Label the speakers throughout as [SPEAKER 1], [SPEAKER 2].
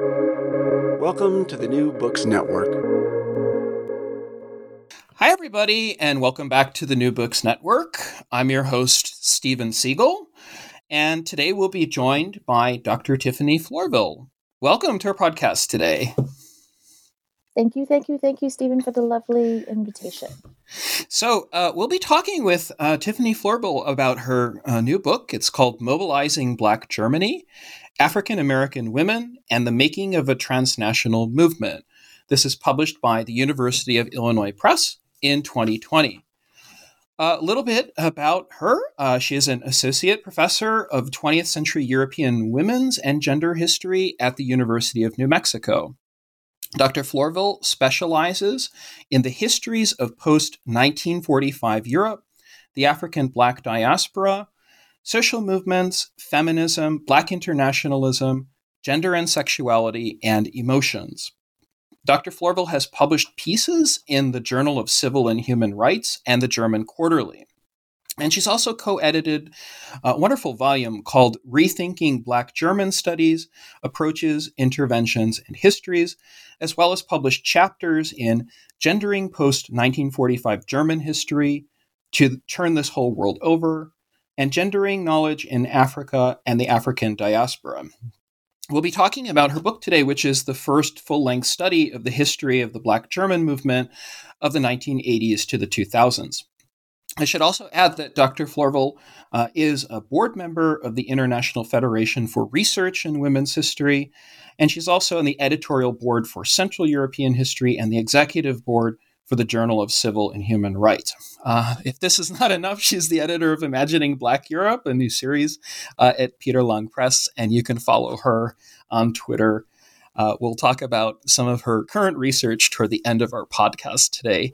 [SPEAKER 1] Welcome to the New Books Network.
[SPEAKER 2] Hi, everybody, and welcome back to the New Books Network. I'm your host, Stephen Seegel, and today we'll be joined by Dr. Tiffany Florvil. Welcome to our podcast today.
[SPEAKER 3] Thank you, thank you, thank you, Stephen, for the lovely invitation.
[SPEAKER 2] So, uh, we'll be talking with uh, Tiffany Florvil about her uh, new book. It's called Mobilizing Black Germany African American Women and the Making of a Transnational Movement. This is published by the University of Illinois Press in 2020. A little bit about her. Uh, she is an associate professor of 20th century European women's and gender history at the University of New Mexico. Dr. Florvil specializes in the histories of post 1945 Europe, the African Black diaspora, social movements, feminism, Black internationalism, gender and sexuality, and emotions. Dr. Florvil has published pieces in the Journal of Civil and Human Rights and the German Quarterly. And she's also co edited a wonderful volume called Rethinking Black German Studies Approaches, Interventions, and Histories, as well as published chapters in Gendering Post 1945 German History, To Turn This Whole World Over, and Gendering Knowledge in Africa and the African Diaspora. We'll be talking about her book today, which is the first full length study of the history of the Black German movement of the 1980s to the 2000s. I should also add that Dr. Florvil uh, is a board member of the International Federation for Research in Women's History, and she's also on the editorial board for Central European History and the executive board for the Journal of Civil and Human Rights. Uh, if this is not enough, she's the editor of Imagining Black Europe, a new series uh, at Peter Lang Press, and you can follow her on Twitter. Uh, we'll talk about some of her current research toward the end of our podcast today.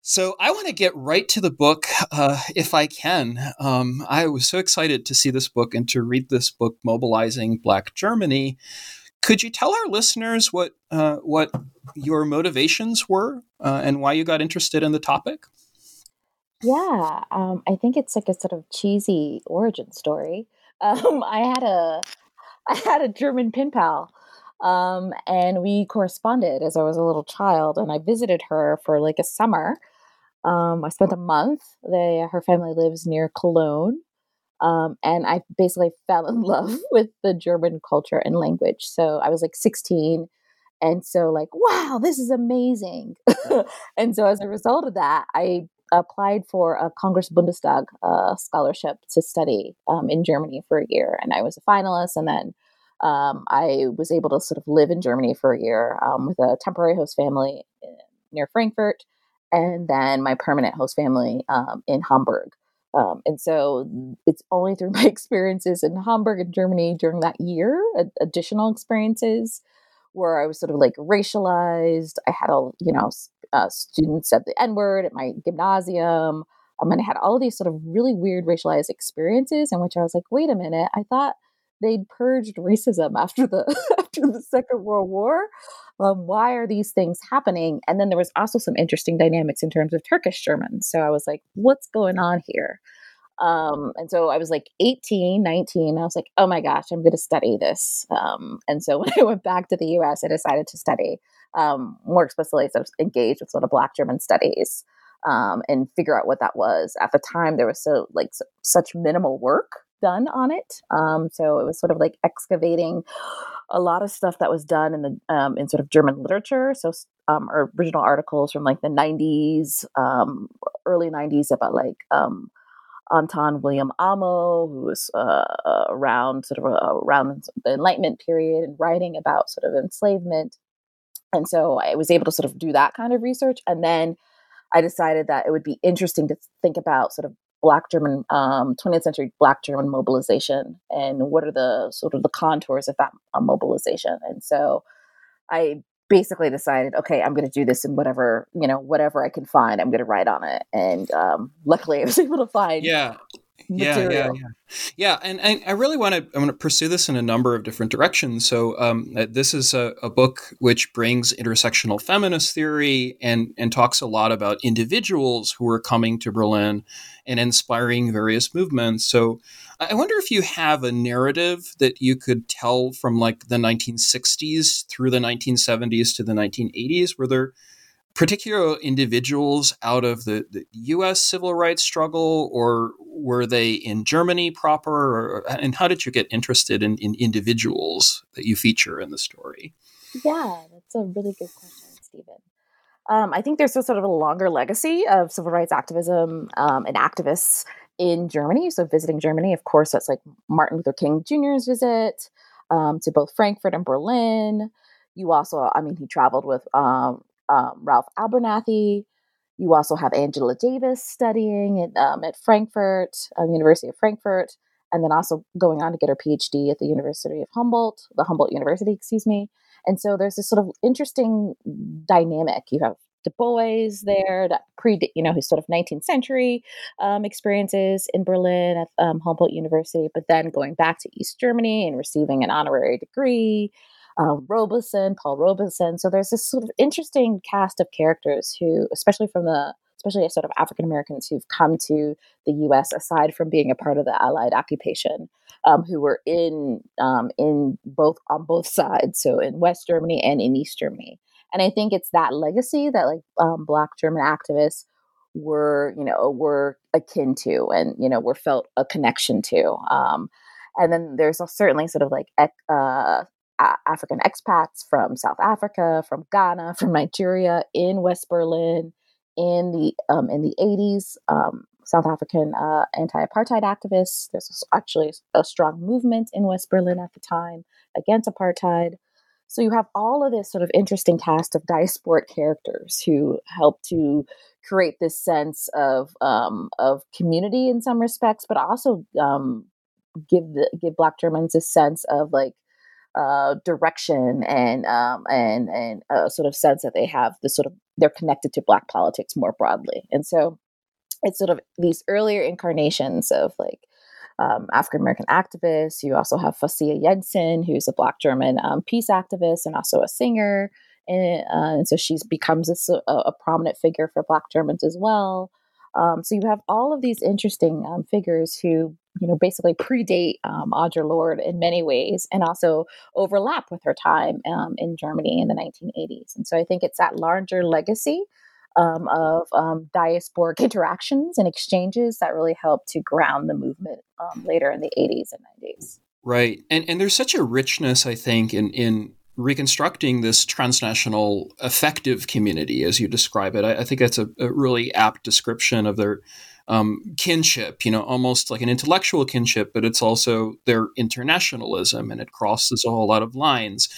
[SPEAKER 2] So I want to get right to the book uh, if I can. Um, I was so excited to see this book and to read this book, Mobilizing Black Germany. Could you tell our listeners what uh, what your motivations were uh, and why you got interested in the topic?
[SPEAKER 3] Yeah, um, I think it's like a sort of cheesy origin story. Um, I had a I had a German pen pal, um, and we corresponded as I was a little child, and I visited her for like a summer. Um, I spent a month. They, her family lives near Cologne, um, and I basically fell in love with the German culture and language. So I was like 16. And so, like, wow, this is amazing. and so, as a result of that, I applied for a Congress Bundestag uh, scholarship to study um, in Germany for a year. And I was a finalist. And then um, I was able to sort of live in Germany for a year um, with a temporary host family eh, near Frankfurt. And then my permanent host family um, in Hamburg. Um, and so it's only through my experiences in Hamburg and Germany during that year, additional experiences where I was sort of like racialized. I had all, you know, uh, students said the N word at my gymnasium. Um, and I had all of these sort of really weird racialized experiences in which I was like, wait a minute, I thought they'd purged racism after the after the Second World War. Um, why are these things happening? And then there was also some interesting dynamics in terms of Turkish Germans. So I was like, what's going on here? Um, and so I was like 18, 19. I was like, oh my gosh, I'm going to study this. Um, and so when I went back to the US, I decided to study um, more explicitly, so engaged with sort of Black German studies um, and figure out what that was. At the time, there was so like so, such minimal work done on it. Um, so it was sort of like excavating a lot of stuff that was done in the um, in sort of German literature. So um, original articles from like the 90s, um, early 90s about like um, Anton Wilhelm Amo, who was uh, around sort of uh, around the Enlightenment period and writing about sort of enslavement. And so I was able to sort of do that kind of research. And then I decided that it would be interesting to think about sort of Black German, um, 20th century Black German mobilization and what are the sort of the contours of that uh, mobilization. And so I basically decided, okay, I'm going to do this in whatever, you know, whatever I can find, I'm going to write on it. And um, luckily I was able to find.
[SPEAKER 2] Yeah.
[SPEAKER 3] Material.
[SPEAKER 2] Yeah, yeah, yeah. Yeah, and, and I really want to I want to pursue this in a number of different directions. So um, uh, this is a, a, book which brings intersectional feminist theory and and talks a lot about individuals who are coming to Berlin and inspiring various movements. So I wonder if you have a narrative that you could tell from like the 1960s through the 1970s to the 1980s. Were there particular individuals out of the, the U.S. civil rights struggle, or were they in Germany proper? Or, and how did you get interested in, in individuals that you feature in the story?
[SPEAKER 3] Yeah, that's a really good question, Stephen. Um, I think there's a sort of a longer legacy of civil rights activism um, and activists in Germany. So, visiting Germany, of course, that's like Martin Luther King Jr.'s visit um, to both Frankfurt and Berlin. You also, I mean, he traveled with um, Ralph Abernathy. You also have Angela Davis studying at, um, at Frankfurt, uh, University of Frankfurt, and then also going on to get her PhD at the University of Humboldt, the Humboldt University, excuse me. And so there's this sort of interesting dynamic. You have Du Bois there, that pre, you know, his sort of 19th century um, experiences in Berlin at um, Humboldt University, but then going back to East Germany and receiving an honorary degree uh, Robeson, Paul Robeson. So there's this sort of interesting cast of characters who, especially from the especially sort of African Americans who've come to the U.S. aside from being a part of the Allied occupation, um, who were in um, in both on both sides, so in West Germany and in East Germany. And I think it's that legacy that like um, Black German activists were, you know, were akin to, and you know, were felt a connection to. Um, and then there's certainly sort of like uh, African expats from South Africa, from Ghana, from Nigeria in West Berlin in the um, in the 80s. Um, South African uh, anti-apartheid activists. There's actually a strong movement in West Berlin at the time against apartheid. So you have all of this sort of interesting cast of diasporic characters who help to create this sense of um, of community in some respects, but also um, give the give Black Germans a sense of like uh, direction and um, and and a sort of sense that they have the sort of they're connected to Black politics more broadly, and so it's sort of these earlier incarnations of like um, African American activists. You also have Fasia Jansen, who's a Black German um, peace activist and also a singer, and, uh, and so she becomes a, a, prominent figure for Black Germans as well. Um, so you have all of these interesting um, figures who you know, basically predate um, Audre Lorde in many ways and also overlap with her time um, in Germany in the 1980s. And so I think it's that larger legacy um, of um, diasporic interactions and exchanges that really helped to ground the movement um, later in the 80s and 90s.
[SPEAKER 2] Right. And, and there's such a richness, I think, in, in reconstructing this transnational effective community, as you describe it. I, I think that's a, a really apt description of their um, kinship, you know, almost like an intellectual kinship, but it's also their internationalism and it crosses a whole lot of lines.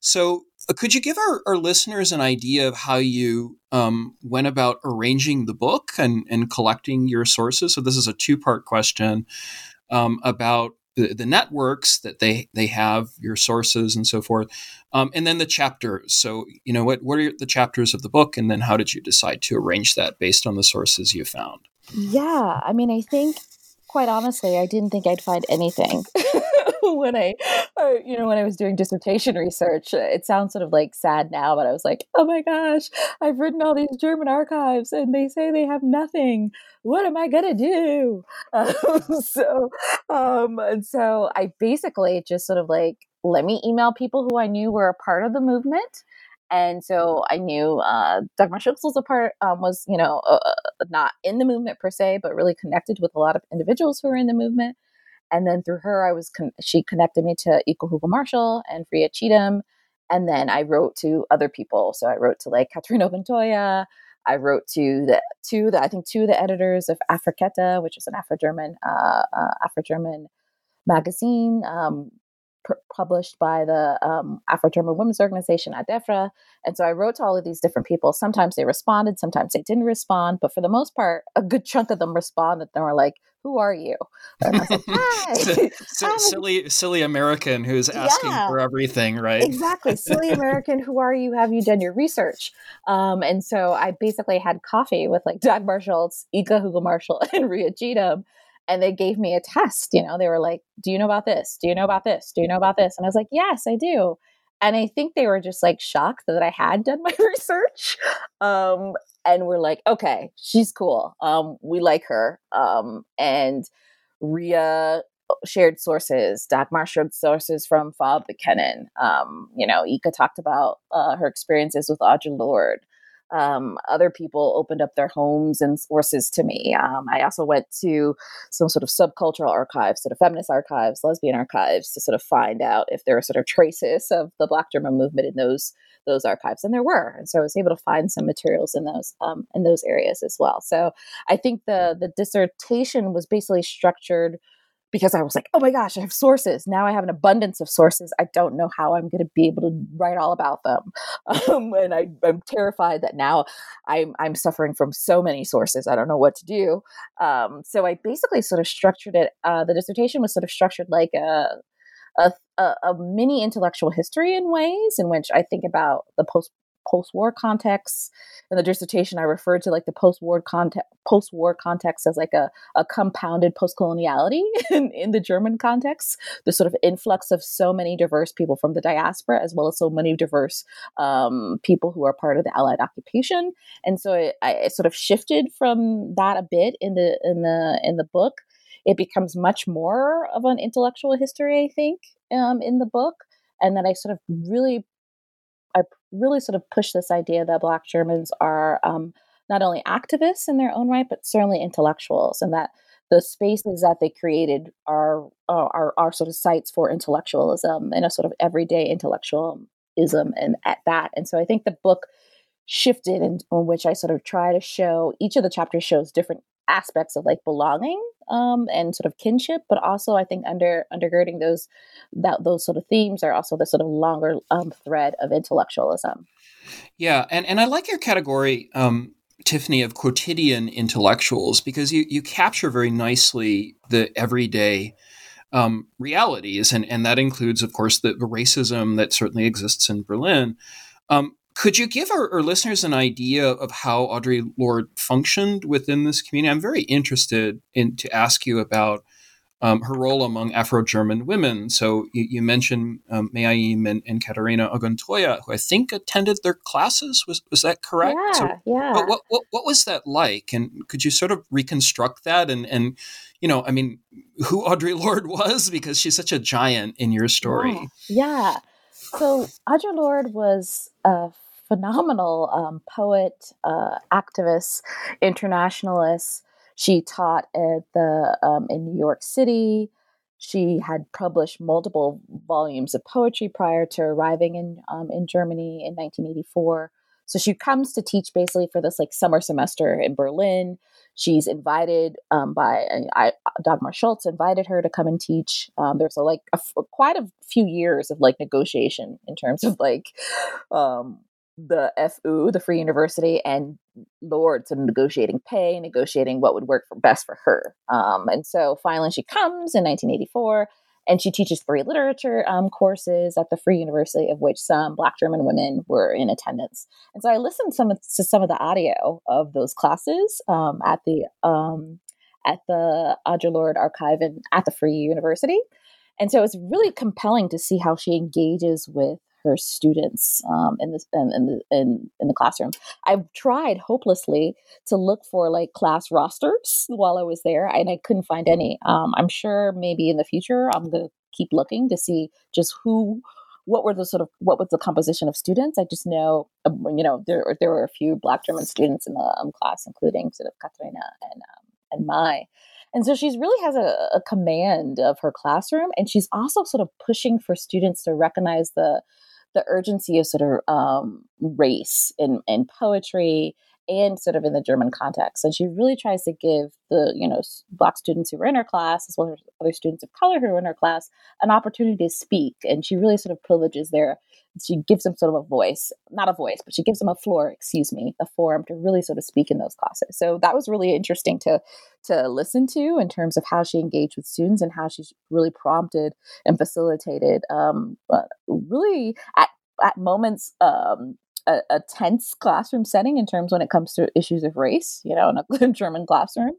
[SPEAKER 2] So, uh, could you give our, our, listeners an idea of how you um, went about arranging the book and, and collecting your sources? So, this is a two part question um, about the, the, networks that they they have, your sources, and so forth, um, and then the chapters. So, you know, what what are the chapters of the book, and then how did you decide to arrange that based on the sources you found?
[SPEAKER 3] Yeah, I mean, I think quite honestly, I didn't think I'd find anything when I, you know, when I was doing dissertation research. It sounds sort of like sad now, but I was like, oh my gosh, I've written all these German archives, and they say they have nothing. What am I gonna do? Um, so, um, and so I basically just sort of like let me email people who I knew were a part of the movement and so I knew uh, Dagmar Schultz was a part, um, was, you know, uh, uh, not in the movement per se, but really connected with a lot of individuals who were in the movement. And then through her, I was, con- she connected me to Ika Hügel-Marshall and Freya Cheatom. And then I wrote to other people. So I wrote to like Katrina Ventoya. I wrote to the two, the, I think two of the editors of Afrekete, which is an Afro-German, uh, uh, Afro-German magazine. Um, published by the um, Afro German Women's Organization, ADEFRA. And so I wrote to all of these different people. Sometimes they responded, sometimes they didn't respond, but for the most part, a good chunk of them responded. They were like, "Who are you?" And I was like, "Hi,
[SPEAKER 2] so, silly, silly American who's asking yeah, for everything, right?"
[SPEAKER 3] Exactly, silly American. Who are you? Have you done your research? Um, and so I basically had coffee with like Dagmar Schultz, Ika Hügel-Marshall, and Ria Cheatom and they gave me a test. You know, they were like, "Do you know about this? Do you know about this? Do you know about this?" And I was like, "Yes, I do." And I think they were just like shocked that I had done my research, um, and were like, "Okay, she's cool. Um, we like her." Um, and Ria shared sources. Dagmar shared sources from Farbe bekennen. Um, you know, Ika talked about uh, her experiences with Audre Lorde. Um, other people opened up their homes and sources to me. Um, I also went to some sort of subcultural archives, sort of feminist archives, lesbian archives, to sort of find out if there were sort of traces of the Black German movement in those those archives, and there were. And so I was able to find some materials in those um, in those areas as well. So I think the the dissertation was basically structured because I was like, oh my gosh, I have sources. Now I have an abundance of sources. I don't know how I'm going to be able to write all about them. Um, and I, am terrified that now I'm, I'm suffering from so many sources. I don't know what to do. Um, so I basically sort of structured it. Uh, the dissertation was sort of structured like a, a, a, mini intellectual history in ways in which I think about the post post-war context. In the dissertation, I referred to like the post-war context, post-war context as like a, a compounded post-coloniality in, in the German context. The sort of influx of so many diverse people from the diaspora, as well as so many diverse um, people who are part of the Allied occupation. And so I, sort of shifted from that a bit in the in the in the book. It becomes much more of an intellectual history, I think, um, in the book and then I sort of really really sort of push this idea that Black Germans are um, not only activists in their own right, but certainly intellectuals, and that the spaces that they created are are, are sort of sites for intellectualism and a sort of everyday intellectualism, and at that. And so I think the book shifted in, in which I sort of try to show each of the chapters shows different aspects of like belonging um, and sort of kinship, but also I think under undergirding those that those sort of themes are also the sort of longer um, thread of intellectualism.
[SPEAKER 2] Yeah, and and I like your category, um, Tiffany, of quotidian intellectuals because you you capture very nicely the everyday. Um, realities, and, and that includes, of course, the, the racism that certainly exists in Berlin. Um, could you give our, our, listeners an idea of how Audre Lorde functioned within this community? I'm very interested in to ask you about um, her role among Afro-German women. So you, you mentioned um, May Ayim and, and Katerina Oguntoye, who I think attended their classes. Was was that correct?
[SPEAKER 3] Yeah,
[SPEAKER 2] so,
[SPEAKER 3] yeah.
[SPEAKER 2] What, what what was that like? And could you sort of reconstruct that? And and you know, I mean, who Audre Lorde was because she's such a giant in your story.
[SPEAKER 3] Yeah. yeah. So Audre Lorde was a phenomenal um, poet, uh, activist, internationalist. She taught at the um, in New York City. She had published multiple volumes of poetry prior to arriving in um, in Germany in 1984. So she comes to teach basically for this like summer semester in Berlin. She's invited um, by I, Dagmar Schultz invited her to come and teach. Um, there's a, like a, quite a few years of like negotiation in terms of like um, the FU, the Free University, and Lorde sort negotiating pay, negotiating what would work for best for her. Um, and so finally she comes in 1984 and she teaches three literature um, courses at the Free University, of which some Black German women were in attendance. And so I listened some of, to some of the audio of those classes um, at the um, at the Audre Lorde Archive and at the Free University. And so it's really compelling to see how she engages with her students um, in this in, in, the, in, in the classroom. I've tried hopelessly to look for like class rosters while I was there, and I couldn't find any. Um, I'm sure maybe in the future I'm going to keep looking to see just who what were the sort of what was the composition of students? I just know, um, you know, there there were a few Black German students in the um, class, including sort of Katrina and um, and Mai. And so she's really has a, a, command of her classroom, and she's also sort of pushing for students to recognize the the urgency of sort of um, race in, in poetry and sort of in the German context. And she really tries to give the, you know, black students who were in her class, as well as other students of color who were in her class, an opportunity to speak. And she really sort of privileges their, she gives them sort of a voice, not a voice, but she gives them a floor, excuse me, a forum to really sort of speak in those classes. So that was really interesting to to listen to in terms of how she engaged with students and how she really prompted and facilitated um, really at at moments um, a, a, tense classroom setting in terms when it comes to issues of race, you know, in a German classroom.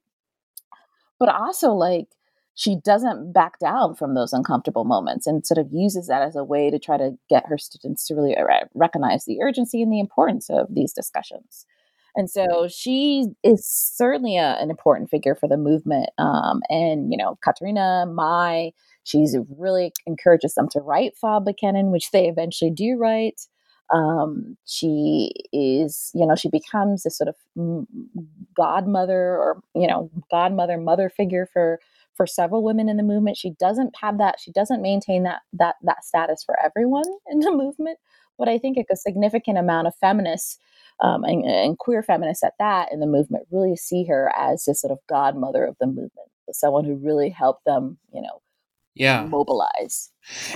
[SPEAKER 3] but also like she doesn't back down from those uncomfortable moments and sort of uses that as a way to try to get her students to really recognize the urgency and the importance of these discussions. And so she is certainly a, an important figure for the movement. Um, and, you know, Katerina, Mai, she's really encourages them to write Farbe bekennen, which they eventually do write. Um, she is, you know, she becomes a sort of godmother or, you know, godmother, mother figure for for several women in the movement. She doesn't have that. She doesn't maintain that that that status for everyone in the movement. But I think a significant amount of feminists um, and, and, queer feminists at that in the movement really see her as this sort of godmother of the movement, someone who really helped them, you know,
[SPEAKER 2] yeah.
[SPEAKER 3] mobilize.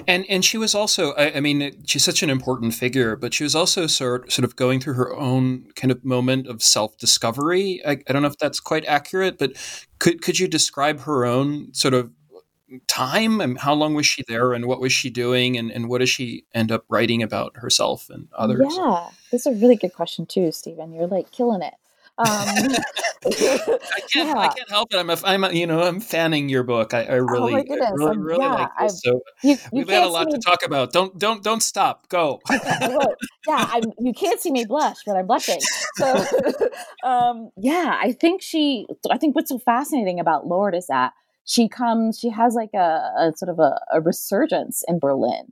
[SPEAKER 2] And and she was also I, I, mean she's such an important figure but she was also sort sort of going through her own kind of moment of self-discovery. I, I don't know if that's quite accurate but could could you describe her own sort of time? And how long was she there and what was she doing? And, and what does she end up writing about herself and others?
[SPEAKER 3] Yeah that's a really good question too stephen you're like killing it um,
[SPEAKER 2] I can't. Yeah. I can't help it. I'm. A, I'm. A, you know. I'm fanning your book. I, I oh really, oh really, um, really yeah, like this. So you, you we've had a lot to talk about. Don't, don't, don't stop. Go.
[SPEAKER 3] yeah. I'm, you can't see me blush, but I'm blushing. So, um, yeah. I think she. I think what's so fascinating about Lorde is that she comes. She has like a, a sort of a, a resurgence in Berlin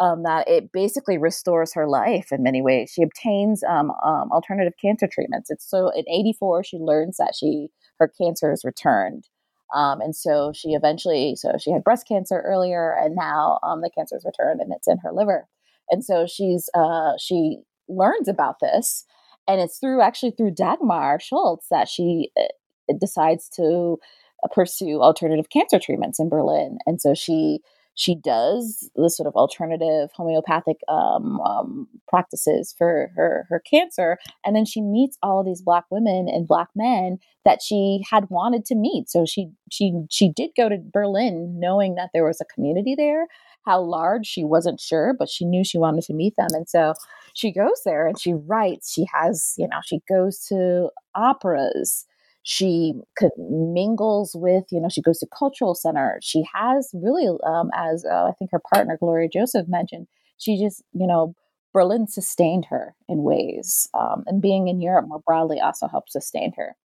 [SPEAKER 3] um, that it basically restores her life in many ways. She obtains um, um, alternative cancer treatments. It's so in '84 she learns that she her cancer is returned, um, and so she eventually so she had breast cancer earlier, and now um, the cancer is returned and it's in her liver, and so she's uh, she learns about this, and it's through actually through Dagmar Schultz that she uh, decides to pursue alternative cancer treatments in Berlin, and so she she does the sort of alternative homeopathic um, um, practices for her her cancer, and then she meets all these black women and black men that she had wanted to meet. So she she she did go to Berlin, knowing that there was a community there. How large she wasn't sure, but she knew she wanted to meet them, and so she goes there and she writes. She has you know she goes to operas she mingles with you know she goes to cultural center. She has really um, as uh, i think her partner gloria joseph mentioned she just you know berlin sustained her in ways um, and being in europe more broadly also helped sustain her.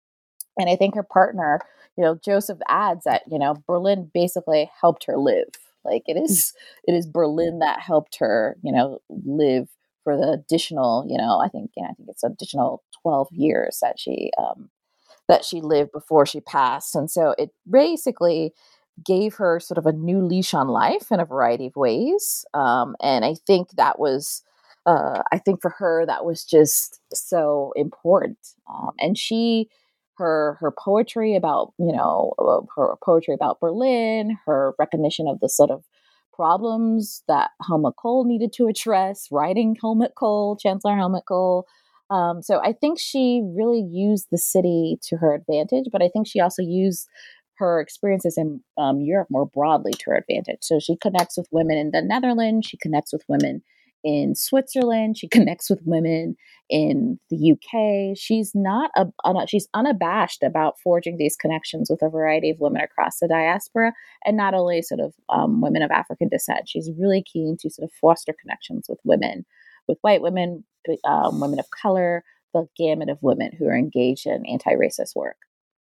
[SPEAKER 3] And i think her partner you know joseph adds that you know berlin basically helped her live. Like it is it is berlin that helped her you know live for the additional you know i think know, i think it's additional 12 years that she um, that she lived before she passed. And so it basically gave her sort of a new leash on life in a variety of ways. Um, and I think that was, uh, I think for her, that was just so important. Um, and she, her her poetry about you know uh, her poetry about Berlin, her recognition of the sort of problems that Helmut Kohl needed to address, writing Helmut Kohl, Chancellor Helmut Kohl, um, so I think she really used the city to her advantage, but I think she also used her experiences in um, Europe more broadly to her advantage. So she connects with women in the Netherlands, she connects with women in Switzerland, she connects with women in the UK. She's not a, un, she's unabashed about forging these connections with a variety of women across the diaspora, and not only sort of um, women of African descent. She's really keen to sort of foster connections with women with white women, um, women of color, the gamut of women who are engaged in anti racist work.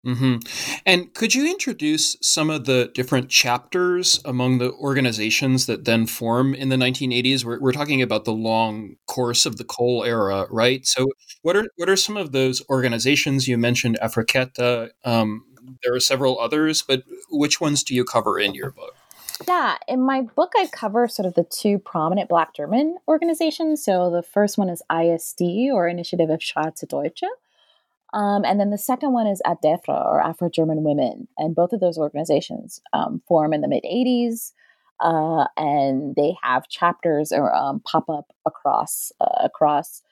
[SPEAKER 2] Mm-hmm. And could you introduce some of the different chapters among the organizations that then form in the 1980s? We're, we're talking about the long course of the Kohl era, right? So, what are what are some of those organizations you mentioned? Afrekete. Um, there are several others, but which ones do you cover in your book?
[SPEAKER 3] Yeah, in my book, I cover sort of the two prominent Black German organizations. So the first one is ISD, or Initiative of Schwarze Deutsche. Um, and then the second one is ADEFRA, or Afro German Women. And both of those organizations um, form in the mid 80s. Uh, and they have chapters or um, pop up across uh, across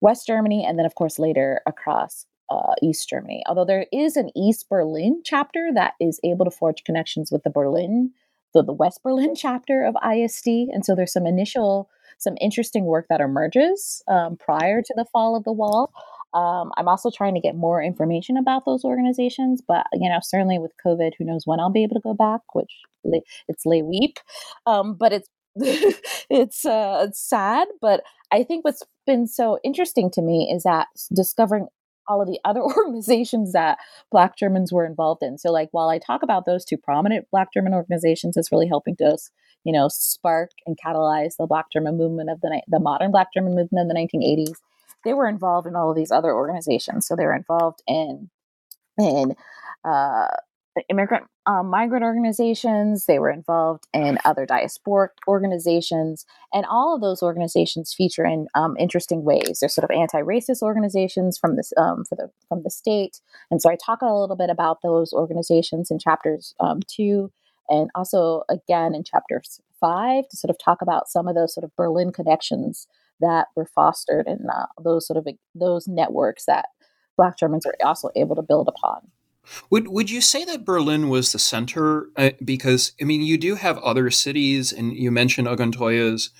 [SPEAKER 3] West Germany, and then of course later across uh, East Germany. Although there is an East Berlin chapter that is able to forge connections with the Berlin the, the West Berlin chapter of ISD. And so there's some initial, some interesting work that emerges um, prior to the fall of the wall. Um, I'm also trying to get more information about those organizations, but you know, certainly with COVID, who knows when I'll be able to go back? Which it's lay weep, um, but it's it's uh, it's sad. But I think what's been so interesting to me is that discovering all of the other organizations that Black Germans were involved in. So, like, while I talk about those two prominent Black German organizations as really helping to, you know, spark and catalyze the Black German movement of the the modern Black German movement of the 1980s, they were involved in all of these other organizations. So they were involved in in uh, immigrant um, migrant organizations. They were involved in other diasporic organizations, and all of those organizations feature in um, interesting ways. They're sort of anti-racist organizations from this um, for the from the state, and so I talk a little bit about those organizations in chapters um, two, and also again in chapter five to sort of talk about some of those sort of Berlin connections that were fostered and uh, those sort of those networks that Black Germans are also able to build upon.
[SPEAKER 2] Would would you say that Berlin was the center? Uh, because I mean, you do have other cities, and you mentioned Oguntoye's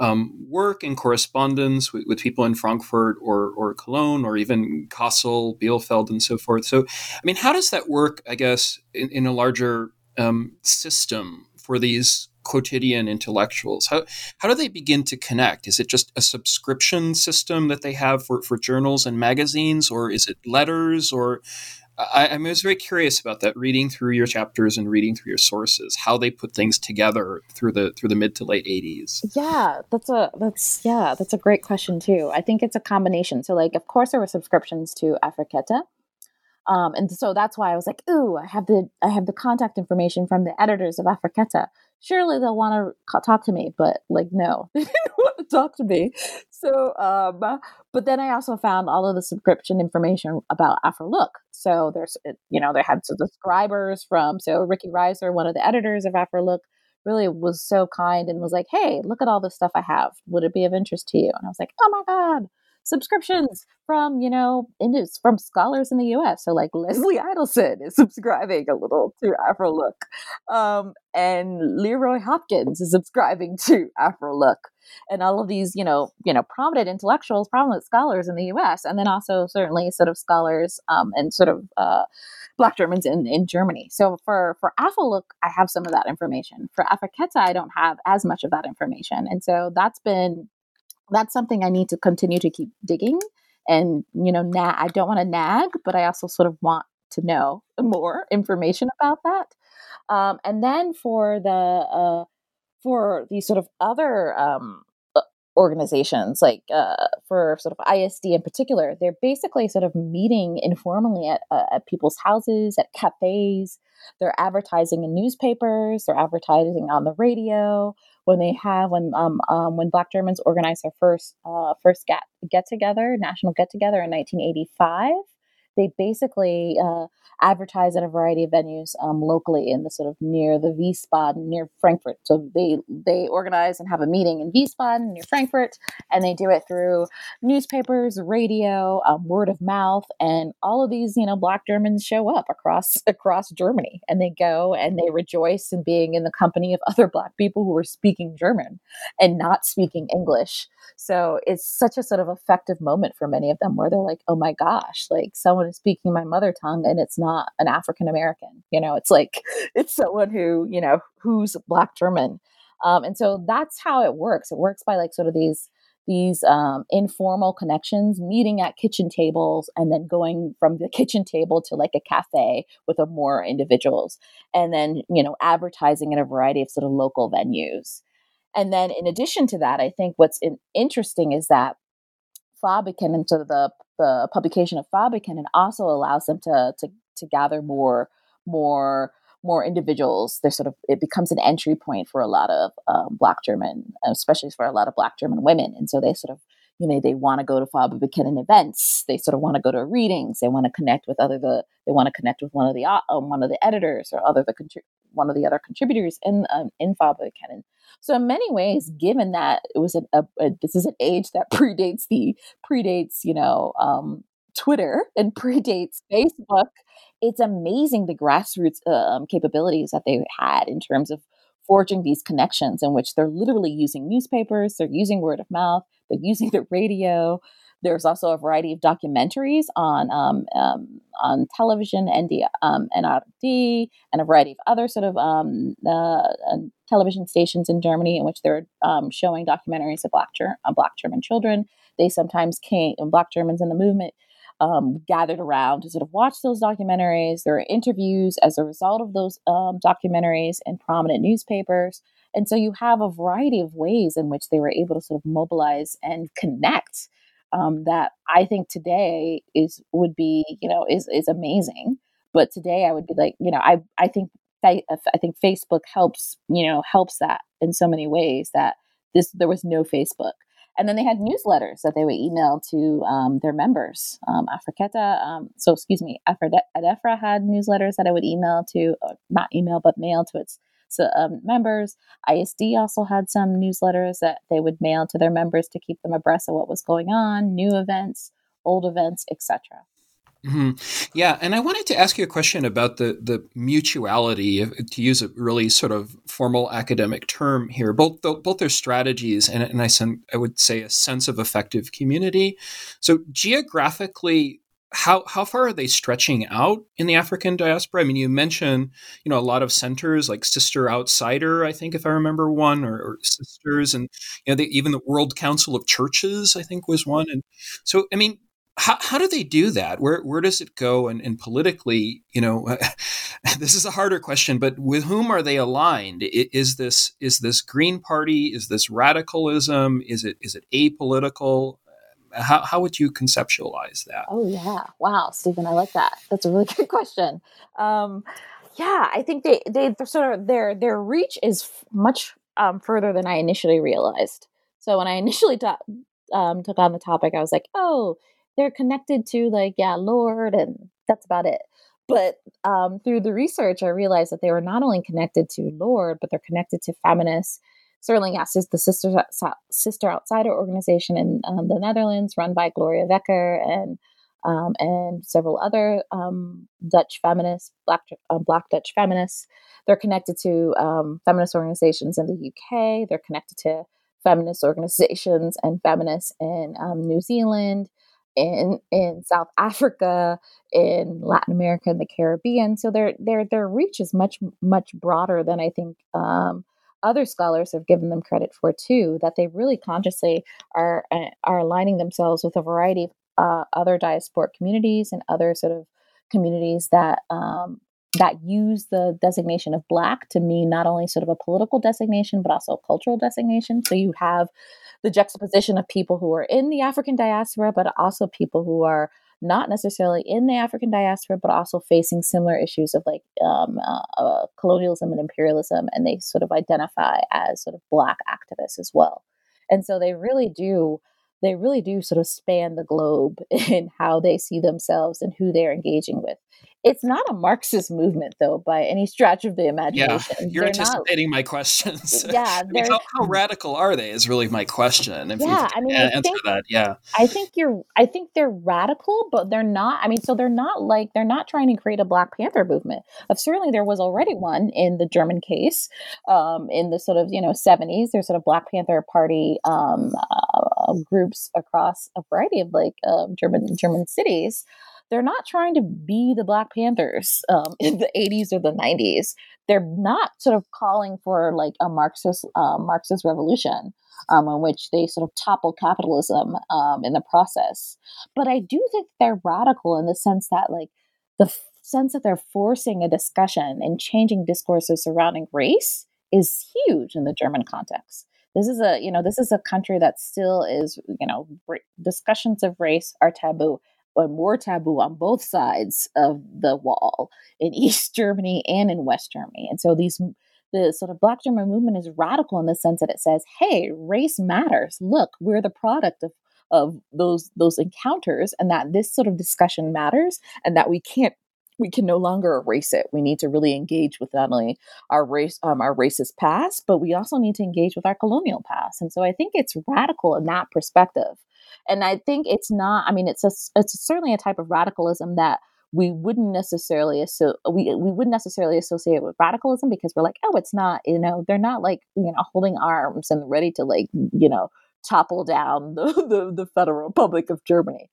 [SPEAKER 2] um, work and correspondence with, with, people in Frankfurt or or Cologne or even Kassel, Bielefeld, and so forth. So, I mean, how does that work? I guess in, in a larger um, system for these quotidian intellectuals? How how do they begin to connect? Is it just a subscription system that they have for, for journals and magazines, or is it letters? Or I, I was very curious about that. Reading through your chapters and reading through your sources, how they put things together through the through the mid to late eighties.
[SPEAKER 3] Yeah, that's a that's yeah that's a great question too. I think it's a combination. So like, of course, there were subscriptions to Afrekete. Um, and so that's why I was like, "Ooh, I have the I have the contact information from the editors of Afrekete surely they'll want to talk to me, but like, no, they didn't want to talk to me. So, um, but then I also found all of the subscription information about Afrolook. So there's, you know, they had subscribers from, so Ricky Reiser, one of the editors of Afrolook, really was so kind and was like, hey, look at all the stuff I have. Would it be of interest to you? And I was like, oh my God subscriptions from you know from scholars in the U.S. So like Leslie Adelson is subscribing a little to Afrolook, um, and Leroy Hopkins is subscribing to Afrolook, and all of these you know you know prominent intellectuals, prominent scholars in the U.S. and then also certainly sort of scholars um, and sort of uh, Black Germans in, in Germany. So for for Afrolook, I have some of that information. For Afrekete, I don't have as much of that information, and so that's been that's something I need to continue to keep digging. And, you know, na- I don't want to nag, but I also sort of want to know more information about that. Um, and then for the, uh, for these sort of other um, organizations, like uh, for sort of ISD in particular, they're basically sort of meeting informally at, uh, at people's houses, at cafes. They're advertising in newspapers, they're advertising on the radio, when they have when um, um when Black Germans organized their first uh, first get get together, national get together in 1985 they basically uh, advertise at a variety of venues um, locally in the sort of near the Wiesbaden, near Frankfurt. So they they organize and have a meeting in Wiesbaden near Frankfurt, and they do it through newspapers, radio, um, word of mouth, and all of these you know Black Germans show up across across Germany, and they go and they rejoice in being in the company of other Black people who are speaking German and not speaking English. So it's such a sort of effective moment for many of them where they're like, oh my gosh, like someone speaking my mother tongue and it's not an African American. You know, it's like, it's someone who, you know, who's Black German. Um, and so that's how it works. It works by like sort of these these um, informal connections, meeting at kitchen tables, and then going from the kitchen table to like a cafe with a more individuals, and then you know advertising in a variety of sort of local venues. And then in addition to that, I think what's in, interesting is that Farbe bekennen and sort of the, the publication of Farbe bekennen also allows them to, to, to gather more, more, more individuals. There's sort of, it becomes an entry point for a lot of um, Black German, especially for a lot of Black German women. And so they sort of you know they want to go to Farbe bekennen events they sort of want to go to readings they want to connect with other the they want to connect with one of the um, one of the editors or other the one of the other contributors in um, in Farbe bekennen so in many ways, given that it was a, a, a this is an age that predates the predates, you know, um, Twitter and predates Facebook, it's amazing the grassroots uh, um, capabilities that they had in terms of forging these connections in which they're literally using newspapers, they're using word of mouth, they're using the radio. There's also a variety of documentaries on um, um, on television, ND, um, NRD, and a variety of other sort of um, uh, television stations in Germany in which they're um, showing documentaries of black, uh, black German children. They sometimes came, black Germans in the movement um, gathered around to sort of watch those documentaries. There are interviews as a result of those um, documentaries in prominent newspapers. And so you have a variety of ways in which they were able to sort of mobilize and connect um, that I think today is would be you know is is amazing. But today I would be like you know I I think I think Facebook helps you know helps that in so many ways that this there was no Facebook. And then they had newsletters that they would email to um, their members. Um, Afrekete, um, so excuse me, Adefra had newsletters that I would email to, not email, but mail to its so, um, members. ISD also had some newsletters that they would mail to their members to keep them abreast of what was going on, new events, old events, etc.
[SPEAKER 2] Mm-hmm. Yeah, and I wanted to ask you a question about the the mutuality, to use a really sort of formal academic term here. Both both their strategies and, and I, I would say a sense of effective community. So geographically, how how far are they stretching out in the African diaspora? I mean, you mentioned you know a lot of centers like Sister Outsider, I think if I remember one, or, or Sisters, and you know they, even the World Council of Churches, I think was one. And so, I mean, how, how do they do that? Where where does it go? And, and politically, you know, this is a harder question, but with whom are they aligned? Is this is this Green Party? Is this radicalism? Is it is it apolitical? How, how would you conceptualize that?
[SPEAKER 3] Oh, yeah. Wow, Stephen, I like that. That's a really good question. Um, yeah, I think they, they sort of their their reach is much um, further than I initially realized. So when I initially um, took on the topic, I was like, oh, they're connected to like yeah, Lorde, and that's about it. But um, through the research, I realized that they were not only connected to Lorde, but they're connected to feminists Sterling Yes is the Sister, Sister Outsider organization in um, the Netherlands, run by Gloria Wekker and um, and several other um, Dutch feminists, Black uh, Black Dutch feminists. They're connected to um, feminist organizations in the UK. They're connected to feminist organizations and feminists in um, New Zealand, in in South Africa, in Latin America, and the Caribbean. So their their their reach is much much broader than I think um, other scholars have given them credit for too that they really consciously are uh, are aligning themselves with a variety of uh, other diasporic communities and other sort of communities that um, that use the designation of black to mean not only sort of a political designation but also a cultural designation. So you have the juxtaposition of people who are in the african diaspora but also people who are not necessarily in the African diaspora, but also facing similar issues of like um, uh, uh, colonialism and imperialism, and they sort of identify as sort of Black activists as well. And so they really do, they really do sort of span the globe in how they see themselves and who they're engaging with. It's not a Marxist movement, though, by any stretch of the imagination.
[SPEAKER 2] Yeah, you're they're anticipating not, my questions.
[SPEAKER 3] Yeah,
[SPEAKER 2] I mean, how, how, radical are they? Is really my question.
[SPEAKER 3] If yeah, I mean, I
[SPEAKER 2] answer
[SPEAKER 3] think,
[SPEAKER 2] that. Yeah,
[SPEAKER 3] I think you're. I think they're radical, but they're not. I mean, so they're not like they're not trying to create a Black Panther movement. Of certainly, there was already one in the German case, um, in the sort of you know 70s. There's sort of Black Panther Party um, uh, groups across a variety of like um, German German cities they're not trying to be the Black Panthers um, in the 80s or the 90s. They're not sort of calling for like a Marxist uh, Marxist revolution um, in which they sort of topple capitalism um, in the process. But I do think they're radical in the sense that like the f- sense that they're forcing a discussion and changing discourses surrounding race is huge in the German context this is a you know this is a country that still is you know discussions of race are taboo but more taboo on both sides of the wall in East Germany and in West Germany. And so these the sort of Black German movement is radical in the sense that it says, "Hey, race matters. Look, we're the product of of those those encounters, and that this sort of discussion matters, and that we can't." We can no longer erase it. We need to really engage with not only our race, um, our racist past, but we also need to engage with our colonial past. And so I think it's radical in that perspective and I think it's not. I mean, it's a it's certainly a type of radicalism that we wouldn't necessarily so we we wouldn't necessarily associate with radicalism because we're like, oh, it's not. You know, they're not like you know holding arms and ready to like you know topple down the, the, the Federal Republic of Germany.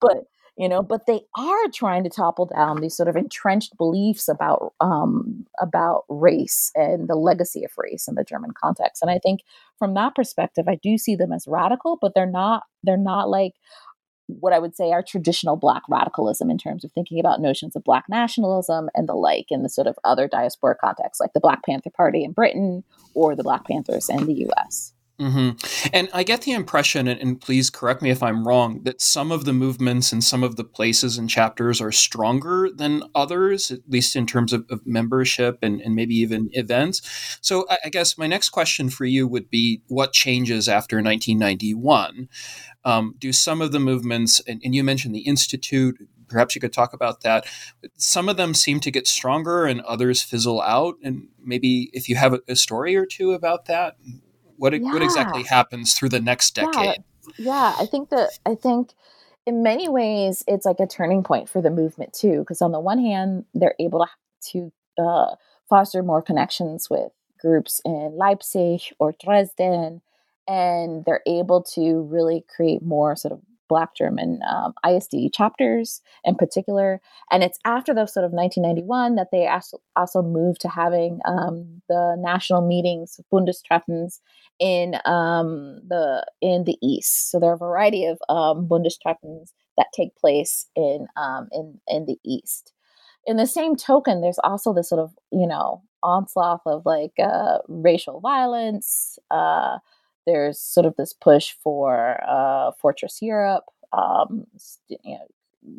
[SPEAKER 3] But you know but they are trying to topple down these sort of entrenched beliefs about um, about race and the legacy of race in the german context. And i think from that perspective i do see them as radical but they're not they're not like what i would say are traditional black radicalism in terms of thinking about notions of black nationalism and the like in the sort of other diaspora contexts like the black panther party in britain or the black panthers in the us
[SPEAKER 2] Mm-hmm. And I get the impression, and, and, please correct me if I'm wrong, that some of the movements and some of the places and chapters are stronger than others, at least in terms of, of membership and, and, maybe even events. So I, I, guess my next question for you would be what changes after 1991? Um, do some of the movements, and, and you mentioned the Institute, perhaps you could talk about that. Some of them seem to get stronger and others fizzle out. And maybe if you have a, a story or two about that, what yeah. what exactly happens through the next decade?
[SPEAKER 3] Yeah. yeah, I think that I think in many ways it's like a turning point for the movement too, because on the one hand they're able to to uh, foster more connections with groups in Leipzig or Dresden, and they're able to really create more sort of Black German um, ISD chapters in particular. And it's after the sort of 1991 that they also moved to having um, the national meetings, Bundestreffens, in um, the in the East. So there are a variety of um, Bundestreffens that take place in um, in in the East. In the same token, there's also this sort of you know onslaught of like uh, racial violence. Uh, there's sort of this push for uh, Fortress Europe, um, you know,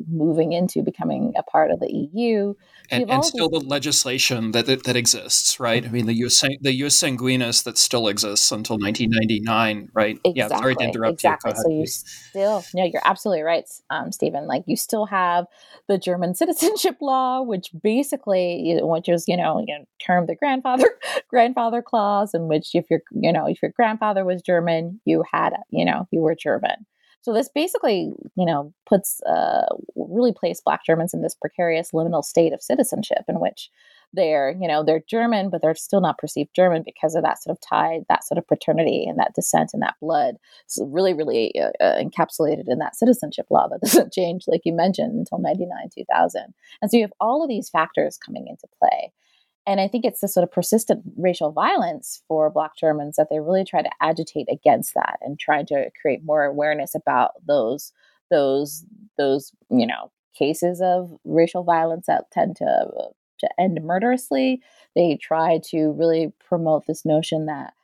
[SPEAKER 3] moving into becoming a part of the EU.
[SPEAKER 2] And, and still the legislation that, that, that exists, right? I mean, the US the Jus Sanguinis that still exists until 1999, right?
[SPEAKER 3] Exactly. Yeah, sorry to interrupt exactly. you. so you still no, you're absolutely right, um, Stephen. Like you still have the German citizenship law, which basically, which is you know, you know termed the grandfather grandfather clause, in which if your you know if your grandfather was German, you had you know you were German. So this basically, you know, puts uh, really placed Black Germans in this precarious liminal state of citizenship in which they're, you know, they're German, but they're still not perceived German because of that sort of tie, that sort of paternity and that descent and that blood. So really, really uh, uh encapsulated in that citizenship law that doesn't change, like you mentioned, until 99, 2000. And so you have all of these factors coming into play. And I think it's the sort of persistent racial violence for Black Germans that they really try to agitate against that and try to create more awareness about those those those you know cases of racial violence that tend to to end murderously. They try to really promote this notion that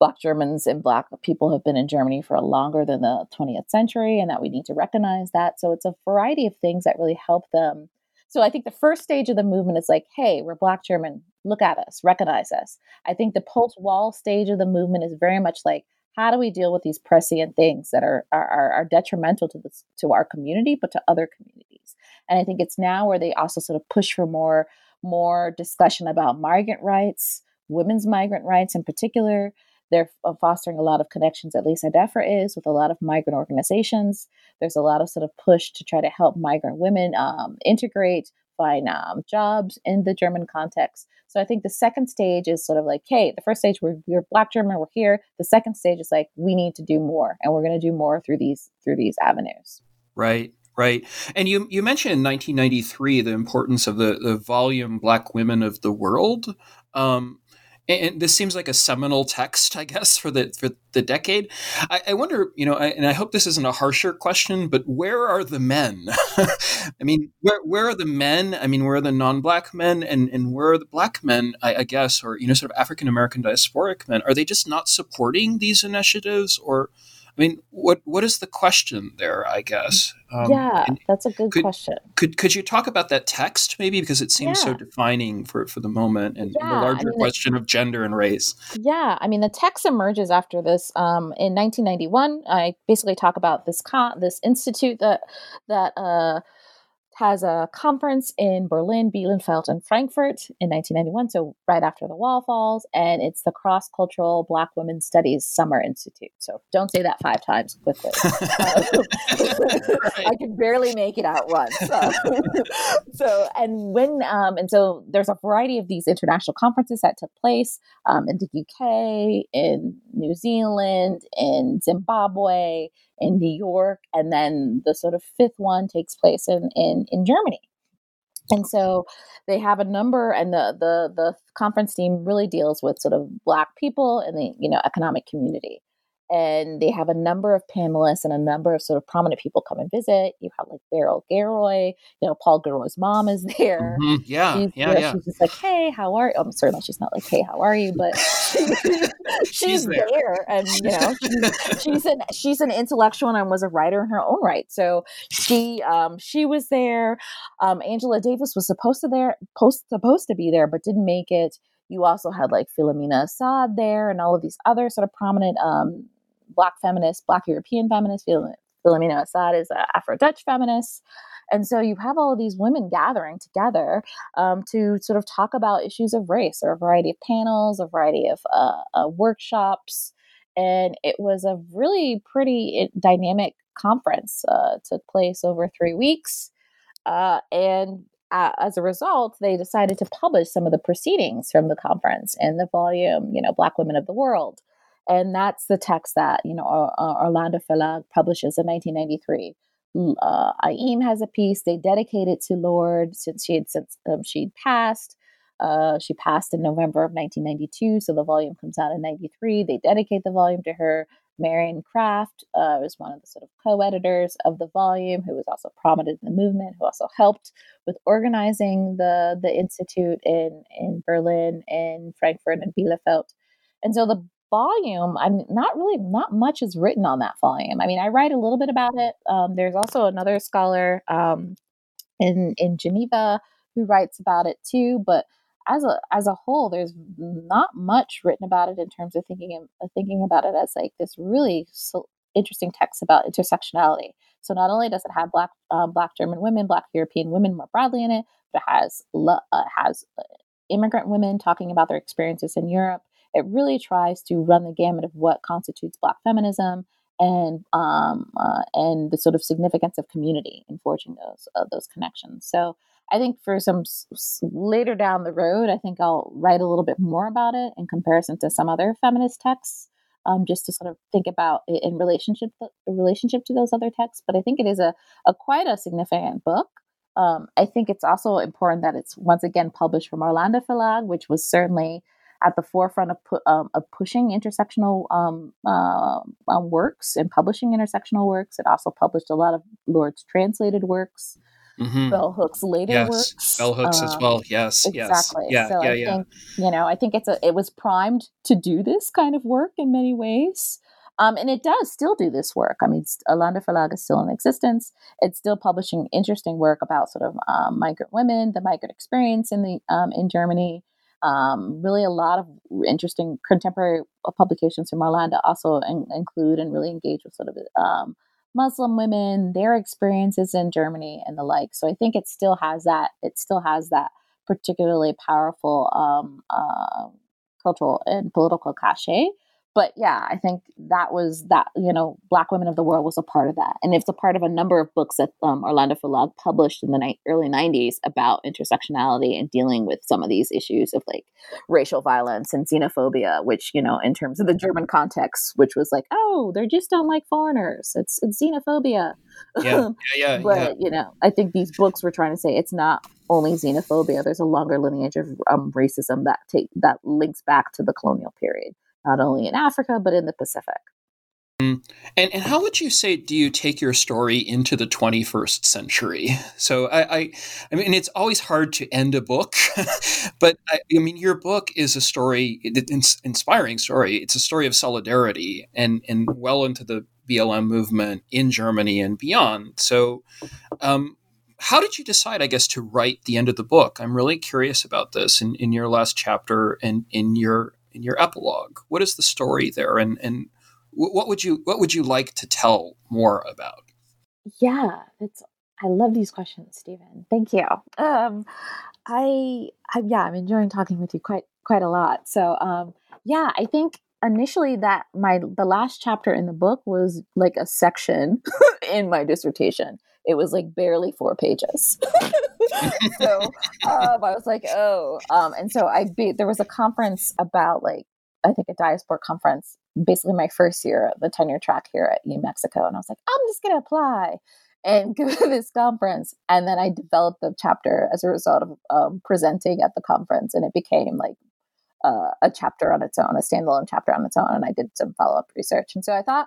[SPEAKER 3] Black Germans and Black people have been in Germany for longer than the 20th century, and that we need to recognize that. So it's a variety of things that really help them so I think the first stage of the movement is like, hey, we're Black German. Look at us, recognize us. I think the post wall stage of the movement is very much like, how do we deal with these prescient things that are, are, are detrimental to this, to our community, but to other communities? And I think it's now where they also sort of push for more, more discussion about migrant rights, women's migrant rights in particular, they're fostering a lot of connections, at least ADEFRA is, with a lot of migrant organizations. There's a lot of sort of push to try to help migrant women um, integrate, find um, jobs in the German context. So I think the second stage is sort of like, hey, the first stage we're, we're Black German, we're here. The second stage is like we need to do more, and we're going to do more through these through these avenues.
[SPEAKER 2] Right. Right. And you, you mentioned in 1993 the importance of the, the volume Black Women of the World. Um, and this seems like a seminal text, I guess, for the for the decade. I, I wonder, you know, I, and I hope this isn't a harsher question, but where are the men? I mean, where where are the men? I mean, where are the non-black men, and and where are the black men? I, I guess, or you know, sort of African American diasporic men? Are they just not supporting these initiatives, or I mean, what what is the question there? I guess.
[SPEAKER 3] Um, yeah, that's a good
[SPEAKER 2] could,
[SPEAKER 3] question.
[SPEAKER 2] Could could you talk about that text maybe because it seems yeah. so defining for for the moment and, yeah, and the larger I mean, question the, of gender and race?
[SPEAKER 3] Yeah, I mean, the text emerges after this. Um, in 1991, I basically talk about this con- this institute that that uh, has a conference in Berlin, Bielefeld, and Frankfurt in 1991, so right after the wall falls, and it's the Cross Cultural Black Women Studies Summer Institute. So don't say that five times quickly. I could barely make it out once. So, so and when um, and so there's a variety of these international conferences that took place um, in the UK, in New Zealand, in Zimbabwe, in New York, and then the sort of fifth one takes place in in, in Germany. And so they have a number, and the the the conference team really deals with sort of Black people in the you know economic community and they have a number of panelists and a number of sort of prominent people come and visit. You have like Beryl Gilroy, you know, Paul Gilroy's mom is there.
[SPEAKER 2] Mm-hmm. Yeah,
[SPEAKER 3] she's,
[SPEAKER 2] yeah,
[SPEAKER 3] you know,
[SPEAKER 2] yeah.
[SPEAKER 3] She's just like, hey, how are you? I'm certainly she's not like, hey, how are you? But she's, she's there. there. and you know, she's, she's an she's an intellectual and was a writer in her own right. So she um she was there. Um, Angela Davis was supposed to there post supposed to be there, but didn't make it. You also had like Philomena Essed there and all of these other sort of prominent um, Black feminist, Black European feminist. Philomena Essed is an Afro Dutch feminist. And so you have all of these women gathering together um, to sort of talk about issues of race or a variety of panels, a variety of uh, uh, workshops. And it was a really pretty eh, dynamic conference. Uh, took place over three weeks. Uh, and as a result, they decided to publish some of the proceedings from the conference in the volume, you know, Black Women of the World and that's the text that you know Orlanda Verlag publishes in 1993. Uh, Ayim has a piece they dedicate it to Lorde since she had since um, she'd passed. Uh, she passed in November of 1992, so the volume comes out in 93. They dedicate the volume to her. Marion Kraft uh, was one of the sort of co-editors of the volume, who was also prominent in the movement, who also helped with organizing the the institute in in Berlin, in Frankfurt, and Bielefeld. And so the volume, I'm not really not much is written on that volume. I mean, I write a little bit about it. Um, there's also another scholar um, in in Geneva who writes about it too, but as a as a whole, there's not much written about it in terms of thinking of, thinking about it as like this really so interesting text about intersectionality. So not only does it have black uh, black German women, black European women more broadly in it, but it has uh, has uh, immigrant women talking about their experiences in Europe it really tries to run the gamut of what constitutes Black feminism and um, uh, and the sort of significance of community in forging those uh, those connections. So I think for some s- later down the road, I think I'll write a little bit more about it in comparison to some other feminist texts, um, just to sort of think about it in relationship to, relationship to those other texts. But I think it is a, a quite a significant book. Um, I think it's also important that it's once again published from Orlanda Verlag, which was certainly at the forefront of, pu- um, of pushing intersectional um, uh, um, works and publishing intersectional works. It also published a lot of Lorde's translated works. Mm-hmm. Bell Hooks later
[SPEAKER 2] yes.
[SPEAKER 3] works.
[SPEAKER 2] Bell Hooks as um, well. Yes.
[SPEAKER 3] Exactly.
[SPEAKER 2] Yes.
[SPEAKER 3] Yeah. So
[SPEAKER 2] yeah.
[SPEAKER 3] I
[SPEAKER 2] yeah.
[SPEAKER 3] think you know I think it's a it was primed to do this kind of work in many ways. Um, and it does still do this work. I mean, Orlanda Verlag is still in existence. It's still publishing interesting work about sort of um, migrant women, the migrant experience in the um, in Germany, um, really, a lot of interesting contemporary uh, publications from Orlanda also in, include and really engage with sort of um, Muslim women, their experiences in Germany, and the like. So I think it still has that. It still has that particularly powerful um, uh, cultural and political cachet but yeah, I think that was that, you know, Black Women of the World was a part of that. And it's a part of a number of books that um, Orlanda Verlag published in the ni- early 90s about intersectionality and dealing with some of these issues of like racial violence and xenophobia, which, you know, in terms of the German context, which was like, oh, they just don't like foreigners. It's, it's xenophobia.
[SPEAKER 2] Yeah, yeah, yeah.
[SPEAKER 3] but,
[SPEAKER 2] yeah.
[SPEAKER 3] you know, I think these books were trying to say it's not only xenophobia. There's a longer lineage of um, racism that take that links back to the colonial period not only in Africa, but in the Pacific.
[SPEAKER 2] Mm. And, and how would you say do you take your story into the 21st century? So I, I, I mean it's always hard to end a book, but I, I, mean your book is a story, inspiring story. It's a story of solidarity and and well into the BLM movement in Germany and beyond. So, um, how did you decide, I guess, to write the end of the book? I'm really curious about this in, in your last chapter and in your in your epilogue? What is the story there, and and what would you what would you like to tell more about?
[SPEAKER 3] Yeah, it's I love these questions, Stephen. Thank you. Um, I, I, yeah, I'm enjoying talking with you quite quite a lot. So, um, yeah, I think initially that my the last chapter in the book was like a section in my dissertation. It was like barely four pages. so um, I was like, oh, um, and so I be, there was a conference about like I think a diaspora conference, basically my first year, the tenure track here at New Mexico, and I was like, I'm just gonna apply and go to this conference, and then I developed the chapter as a result of um, presenting at the conference, and it became like uh, a chapter on its own, a standalone chapter on its own, and I did some follow up research, and so I thought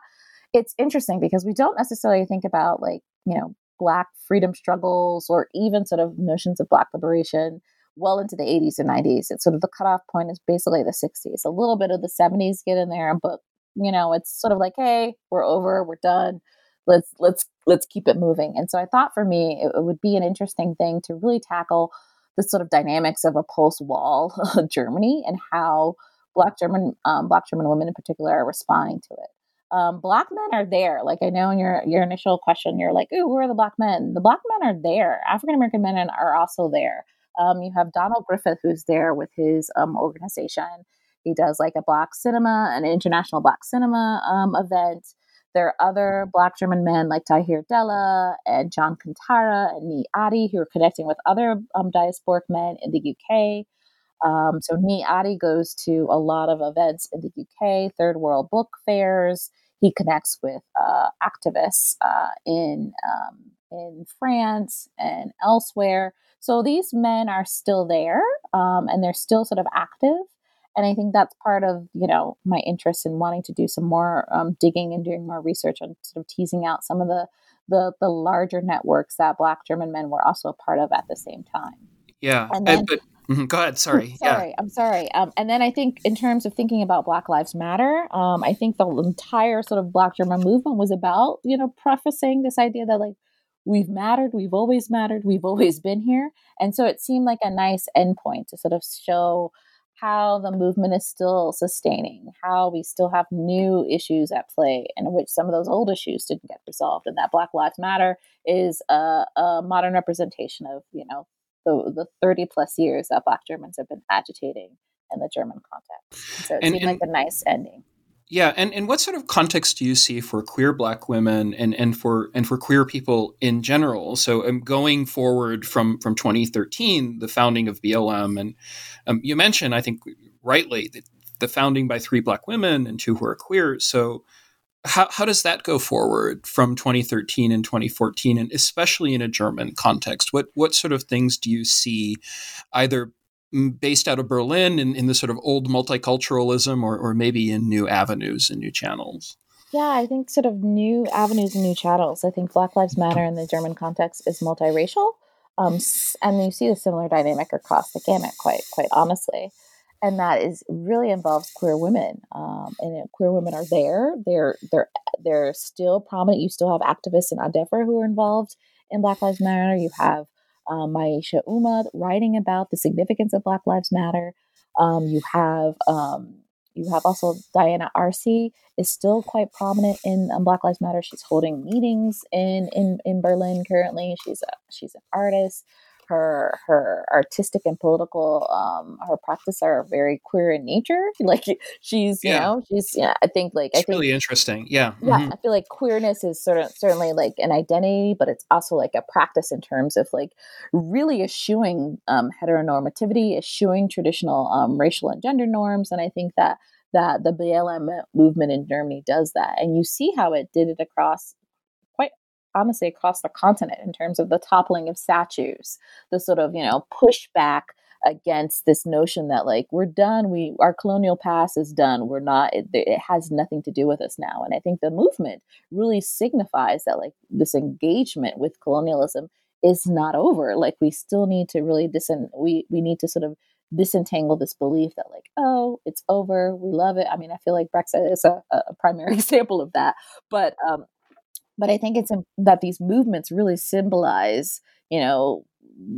[SPEAKER 3] it's interesting because we don't necessarily think about like you know black freedom struggles or even sort of notions of black liberation well into the 80s and 90s. It's sort of the cutoff point is basically the 60s. A little bit of the 70s get in there, but you know, it's sort of like, hey, we're over, we're done. Let's let's let's keep it moving. And so I thought for me it, it would be an interesting thing to really tackle the sort of dynamics of a post-wall Germany and how Black German um, Black German women in particular are responding to it. Um, black men are there. Like I know in your your initial question, you're like, "Ooh, who are the black men?" The black men are there. African American men are also there. Um, you have Donald Griffith, who's there with his um, organization. He does like a Black cinema, an international Black cinema um, event. There are other Black German men like Tahir Della and John Kantara and Nii Adi who are connecting with other um, diasporic men in the UK. Um, so Nii Adi goes to a lot of events in the UK, third world book fairs. He connects with uh, activists uh, in um, in France and elsewhere. So these men are still there um, and they're still sort of active. And I think that's part of, you know, my interest in wanting to do some more um, digging and doing more research on sort of teasing out some of the, the, the larger networks that Black German men were also a part of at the same time.
[SPEAKER 2] Yeah. And then, but mm-hmm, go ahead. Sorry.
[SPEAKER 3] sorry.
[SPEAKER 2] Yeah.
[SPEAKER 3] I'm sorry. Um, and then I think in terms of thinking about Black Lives Matter, um, I think the entire sort of Black German movement was about, you know, prefacing this idea that like we've mattered, we've always mattered, we've always been here. And so it seemed like a nice endpoint to sort of show how the movement is still sustaining, how we still have new issues at play, in which some of those old issues didn't get resolved, and that Black Lives Matter is a, a modern representation of you know the the thirty plus years that Black Germans have been agitating in the German context. So it and, seemed and, like a nice ending.
[SPEAKER 2] Yeah, and, and what sort of context do you see for queer Black women and, and for and for queer people in general? So, um, going forward from from 2013, the founding of BLM, and um, you mentioned, I think rightly, the, the founding by three Black women and two who are queer. So, how how does that go forward from 2013 and 2014, and especially in a German context? What what sort of things do you see, either based out of Berlin in, in the sort of old multiculturalism or, or maybe in new avenues and new channels?
[SPEAKER 3] Yeah, I think sort of new avenues and new channels. I think Black Lives Matter in the German context is multiracial. Um, and you see a similar dynamic across the gamut, quite quite honestly. And that is really involves queer women. Um, and queer women are there. They're they're they're still prominent. You still have activists in ADEFR who are involved in Black Lives Matter. You have um, Myisha Umad writing about the significance of Black Lives Matter. Um, you have um, you have also Diana Arce is still quite prominent in um, Black Lives Matter. She's holding meetings in in in Berlin currently. She's a she's an artist her her artistic and political um her practice are very queer in nature like she's you yeah. know she's yeah i think like
[SPEAKER 2] it's
[SPEAKER 3] i think
[SPEAKER 2] really interesting yeah
[SPEAKER 3] yeah mm-hmm. i feel like queerness is sort of certainly like an identity but it's also like a practice in terms of like really eschewing um heteronormativity eschewing traditional um racial and gender norms and i think that that the BLM movement in Germany does that. And you see how it did it across honestly across the continent in terms of the toppling of statues, the sort of, you know, pushback against this notion that like we're done we our colonial past is done we're not it, it, has nothing to do with us now. And i think the movement really signifies that like this engagement with colonialism is not over. Like we still need to really dis we we need to sort of disentangle this belief that like oh it's over we love it. I mean i feel like brexit is a, a primary example of that. But um but I think it's that these movements really symbolize, you know,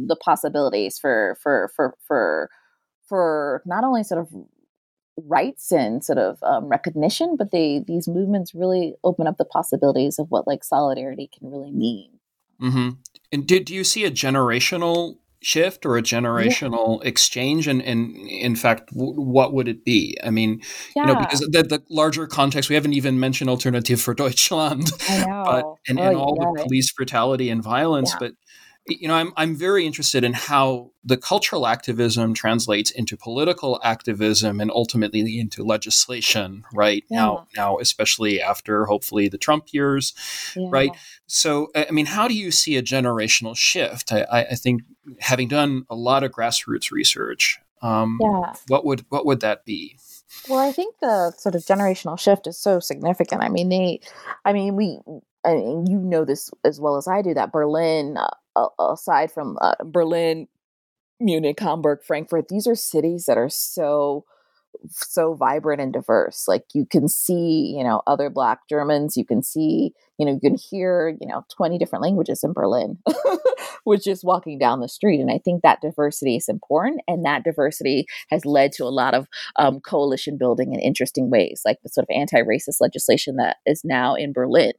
[SPEAKER 3] the possibilities for for for for for not only sort of rights and sort of um, recognition, but they these movements really open up the possibilities of what like solidarity can really mean.
[SPEAKER 2] Mm-hmm. And do, do you see a generational shift or a generational yeah. exchange and, and in fact w- what would it be i mean yeah. you know because the, the larger context we haven't even mentioned alternative for deutschland but and, oh, and all yeah. the police brutality and violence but you know, I'm I'm very interested in how the cultural activism translates into political activism and ultimately into legislation. Right yeah. now, now especially after hopefully the Trump years, yeah. right? So, I mean, how do you see a generational shift? I, I think having done a lot of grassroots research, um, yeah. what would what would that be?
[SPEAKER 3] Well, I think the sort of generational shift is so significant. I mean, they, I mean, we, and you know this as well as I do that Berlin aside from uh, Berlin, Munich, Hamburg, Frankfurt, these are cities that are so so vibrant and diverse. Like you can see, you know, other black Germans, you can see, you know, you can hear, you know, 20 different languages in Berlin, which is walking down the street. And I think that diversity is important. And that diversity has led to a lot of um, coalition building in interesting ways, like the sort of anti racist legislation that is now in Berlin.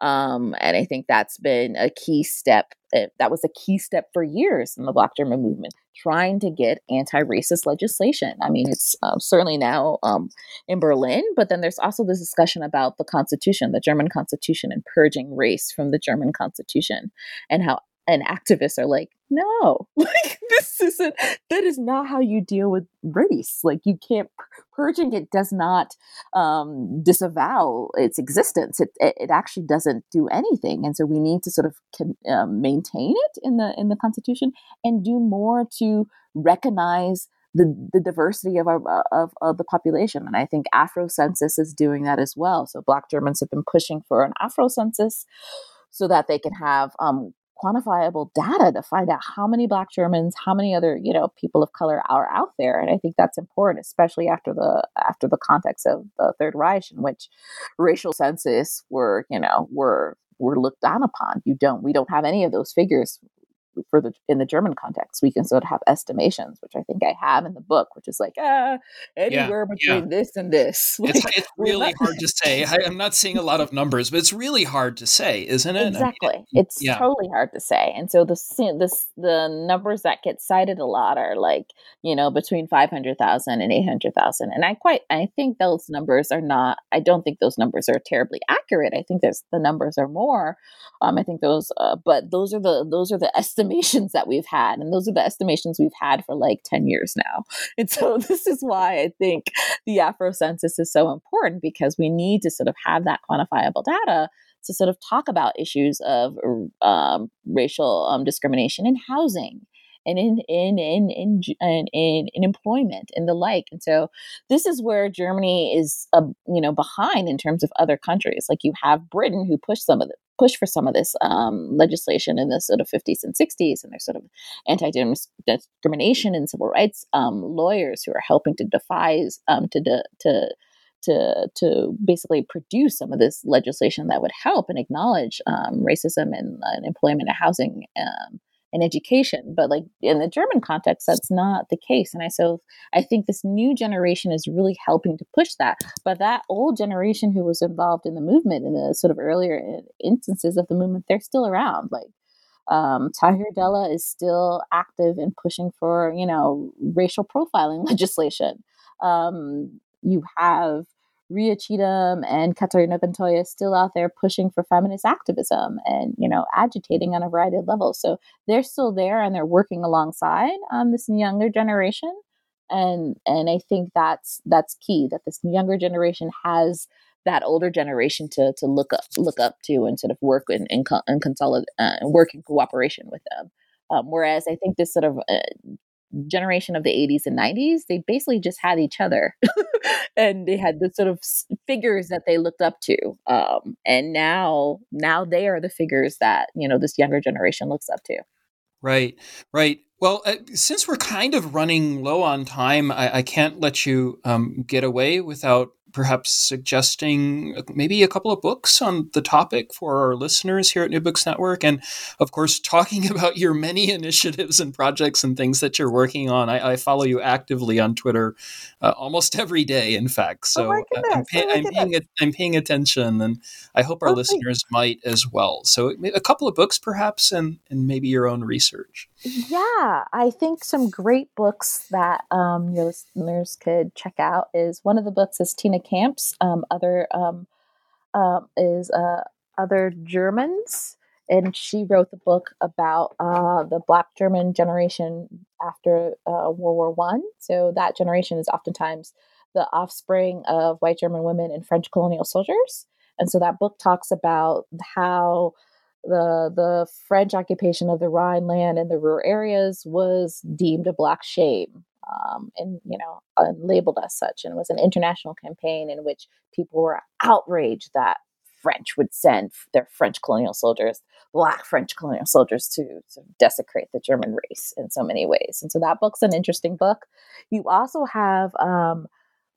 [SPEAKER 3] Um, and I think that's been a key step. Eh, that was a key step for years in the Black German movement, trying to get anti racist legislation. I mean, it's um, certainly now um, in Berlin, but then there's also this discussion about the Constitution, the German Constitution, and purging race from the German Constitution, and how and activists are like, no, like this isn't, that is not how you deal with race. Like you can't, purging it does not um, disavow its existence. It, it actually doesn't do anything. And so we need to sort of um, maintain it in the, in the constitution and do more to recognize the, the diversity of our of, of the population and i think afro census is doing that as well so black germans have been pushing for an afro census so that they can have um, quantifiable data to find out how many black germans how many other you know people of color are out there and i think that's important especially after the after the context of the third reich in which racial census were you know were were looked down upon. You don't we don't have any of those figures for the in the German context, we can sort of have estimations, which I think I have in the book, which is like ah, anywhere yeah, between yeah. this and this.
[SPEAKER 2] Like, it's, it's really hard to say. I, am not seeing a lot of numbers, but it's really hard to say, isn't it?
[SPEAKER 3] Exactly, I mean, it's yeah. totally hard to say. And so the the the numbers that get cited a lot are like you know between 500,000 and 800,000, and I quite I think those numbers are not. I don't think those numbers are terribly accurate. I think there's the numbers are more. Um, I think those, uh, but those are the those are the estimates estimations that we've had. And those are the estimations we've had for like 10 years now. And so this is why I think the Afro census is so important because we need to sort of have that quantifiable data to sort of talk about issues of um, racial um, discrimination in housing and in in in in in, in, in employment and the like. And so this is where Germany is, uh, you know, behind in terms of other countries. Like you have Britain who pushed some of the push for some of this um, legislation in the sort of 50s and 60s, and there's sort of anti-discrimination and civil rights um, lawyers who are helping to devise um, to de- to to to basically produce some of this legislation that would help and acknowledge um, racism and, uh, employment and housing um, and education. But like in the German context, that's not the case. And I so I think this new generation is really helping to push that. But that old generation who was involved in the movement in the sort of earlier instances of the movement, they're still around. Like um, Tahir Della is still active in pushing for, you know, racial profiling legislation. Um, you have Ria Cheatom and Katarina Oguntoye still out there pushing for feminist activism and you know agitating on a variety of levels. So they're still there and they're working alongside um, this younger generation, and and I think that's that's key that this younger generation has that older generation to to look up look up to and sort of work and in, in consolidate uh, and work in cooperation with them. Um, whereas I think this sort of uh, generation of the 80s and 90s, they basically just had each other and they had the sort of figures that they looked up to. Um, and now, now they are the figures that, you know, this younger generation looks up to.
[SPEAKER 2] Right, right. Well, uh, since we're kind of running low on time, I, I can't let you um, get away without perhaps suggesting maybe a couple of books on the topic for our listeners here at New Books Network. And of course, talking about your many initiatives and projects and things that you're working on. I, I follow you actively on Twitter uh, almost every day, in fact. Oh so
[SPEAKER 3] oh I'm, pay,
[SPEAKER 2] oh I'm, paying, I'm paying attention, and I hope our okay. listeners might as well. So a couple of books, perhaps, and, and maybe your own research.
[SPEAKER 3] Yeah, I think some great books that um, your listeners could check out is one of the books is Tina Campt's. Um, other um, uh, is uh, Other Germans, and she wrote the book about uh, the Black German generation after uh, World War One. So that generation is oftentimes the offspring of white German women and French colonial soldiers. And so that book talks about how the the French occupation of the Rhineland and the Ruhr areas was deemed a black shame, um, and you know, uh, labeled as such, and it was an international campaign in which people were outraged that French would send their French colonial soldiers, black French colonial soldiers, to, to desecrate the German race in so many ways. And so that book's an interesting book. You also have um,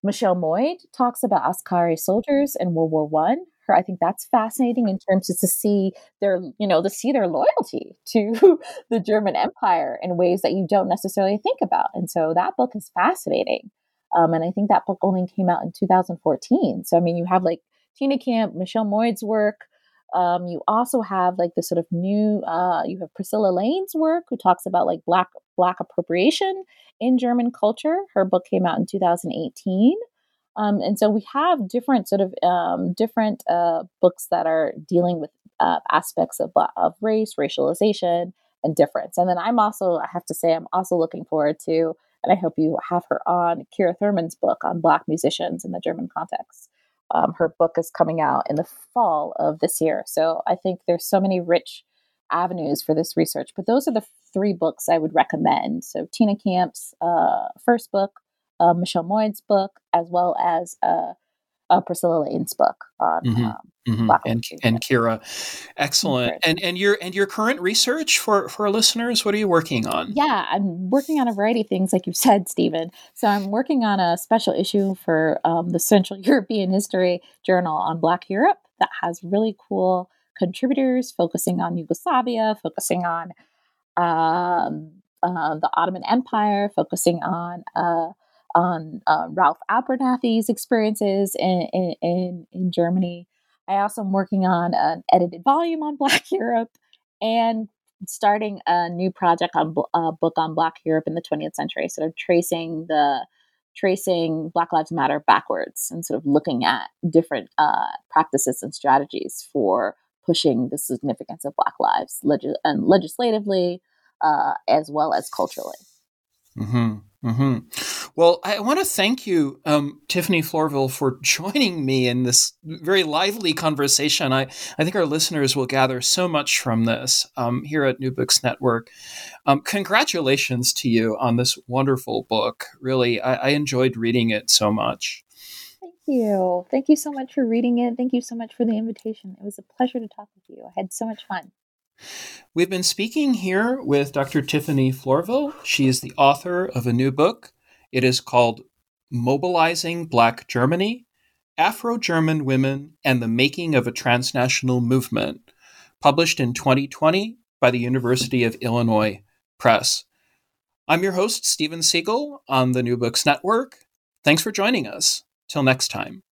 [SPEAKER 3] Michelle Moyd talks about Askari soldiers in World War One her. I think that's fascinating in terms of to see their, you know, to see their loyalty to the German Empire in ways that you don't necessarily think about. And so that book is fascinating. Um, and I think that book only came out in 2014. So I mean, you have like Tina Campt, Michelle Moyd's work. Um, you also have like the sort of new. Uh, you have Priscilla Layne's work, who talks about like black black appropriation in German culture. Her book came out in 2018. Um, and so we have different sort of um, different uh, books that are dealing with uh, aspects of, of race, racialization, and difference. And then I'm also, I have to say, I'm also looking forward to, and I hope you have her on, Kira Thurman's book on Black musicians in the German context. Um, her book is coming out in the fall of this year. So I think there's so many rich avenues for this research. But those are the three books I would recommend. So Tina Campt's uh, first book, uh, Michelle Moyd's book, as well as uh, uh, Priscilla Layne's book on mm-hmm. Um,
[SPEAKER 2] mm-hmm. and and Kira, excellent. And and your and your current research for for our listeners, what are you working on?
[SPEAKER 3] Yeah, I'm working on a variety of things, like you said, Stephen. So I'm working on a special issue for um, the Central European History Journal on Black Europe that has really cool contributors focusing on Yugoslavia, focusing on um, uh, the Ottoman Empire, focusing on uh, on uh, Ralph Abernathy's experiences in, in, in, Germany. I also am working on an edited volume on Black Europe and starting a new project on a book on Black Europe in the 20th century, sort of tracing the tracing Black Lives Matter backwards and sort of looking at different uh, practices and strategies for pushing the significance of Black lives leg- and legislatively uh, as well as culturally.
[SPEAKER 2] Mm-hmm. Mm-hmm. Well, I want to thank you, um, Tiffany Florvil, for joining me in this very lively conversation. I, I think our listeners will gather so much from this um, here at New Books Network. Um, congratulations to you on this wonderful book. Really, I, I enjoyed reading it so much.
[SPEAKER 3] Thank you. Thank you so much for reading it. Thank you so much for the invitation. It was a pleasure to talk with you. I had so much fun.
[SPEAKER 2] We've been speaking here with Dr. Tiffany Florvil. She is the author of a new book. It is called Mobilizing Black Germany Afro German Women and the Making of a Transnational Movement, published in 2020 by the University of Illinois Press. I'm your host, Stephen Seegel, on the New Books Network. Thanks for joining us. Till next time.